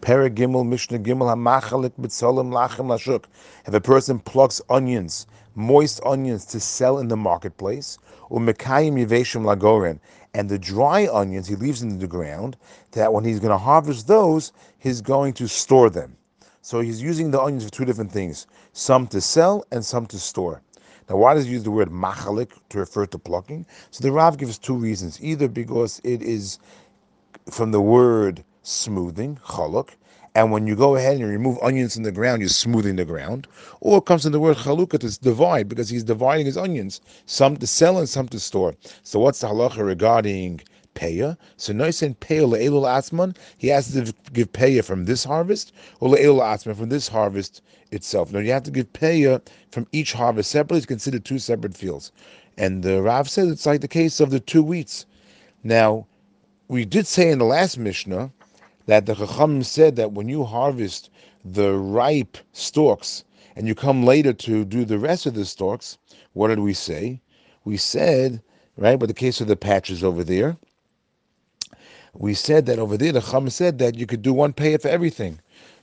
Paragimel Mishnah Gimel Hamachalik B'Tzolim Lachem Lashuk. If a person plucks onions, moist onions, to sell in the marketplace, u'm Umekayim Yiveshim Lagoren, and the dry onions he leaves in the ground, that when he's going to harvest those, he's going to store them. So he's using the onions for two different things: some to sell and some to store. Now, why does he use the word machalik to refer to plucking? So the Rav gives two reasons: either because it is from the word smoothing, chaluk, and when you go ahead and remove onions from the ground, you're smoothing the ground. Or it comes in the word chalukah to divide, because he's dividing his onions, some to sell and some to store. So what's the halacha regarding paya? So noisin paya le'elul asman, he has to give paya from this harvest, or le'elul asman from this harvest itself. Now you have to give paya from each harvest separately. It's considered two separate fields. And the Rav says it's like the case of the two wheats. Now, we did say in the last Mishnah that the Chacham said that when you harvest the ripe stalks and you come later to do the rest of the stalks, what did we say? We said, right, but the case of the patches over there, we said that over there, the Chacham said that you could do one pay for everything.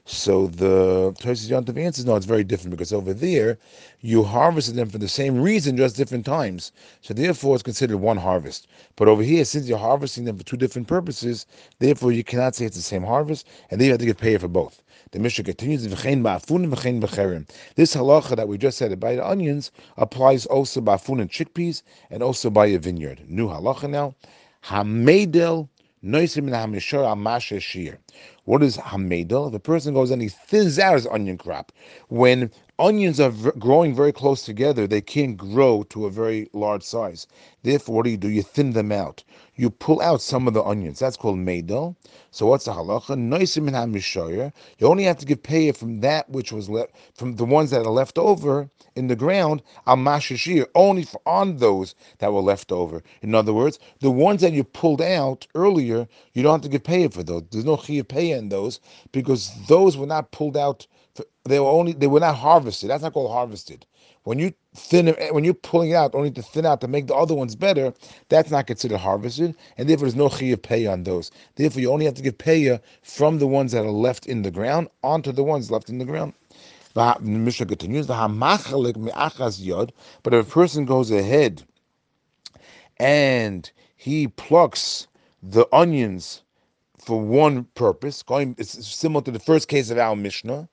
So the Tosfos Yontav answers, no, it's very different because over there you harvested them for the same reason, just different times. So therefore it's considered one harvest. But over here, since you're harvesting them for two different purposes, therefore you cannot say it's the same harvest, and then you have to get paid for both. The Mishnah continues, This halacha that we just said about the onions applies also by food and chickpeas and also by a vineyard. New halacha now. Hamedel what is hamedel? If a person goes and he thins out his onion crop, when onions are v- growing very close together, they can't grow to a very large size. Therefore, what do you do? You thin them out. You pull out some of the onions. That's called medel. So what's the halacha? Min hamishayer. You only have to give pay from that which was left, from the ones that are left over in the ground, al mashashir, only for, on those that were left over. In other words, the ones that you pulled out earlier, you don't have to give pay for those. There's no chiyuv pay in those because those were not pulled out. For, they were only they were not harvested. That's not called harvested. When you thin eh, when you're pulling it out only to thin out to make the other ones better, that's not considered harvested, and therefore there's no chiyuv pay on those. Therefore, you only have to give pay from the ones that are left in the ground onto the ones left in the ground. Mishnah continues, but if a person goes ahead and he plucks the onions for one purpose, going it's similar to the first case of our Mishnah,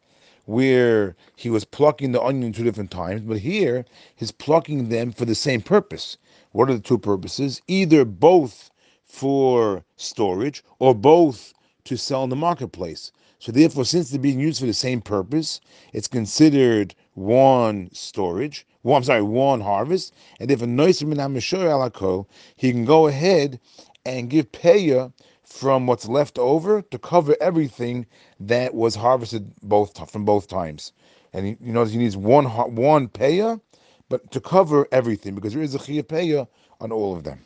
where he was plucking the onion two different times, but here he's plucking them for the same purpose. What are the two purposes? Either both for storage or both to sell in the marketplace. So therefore, since they're being used for the same purpose, it's considered one storage. Well, I'm sorry, one harvest. And if a noisim alako, he can go ahead and give paya from what's left over to cover everything that was harvested both from both times. And you notice he needs one one paya, but to cover everything because there is a chiyuv paya on all of them.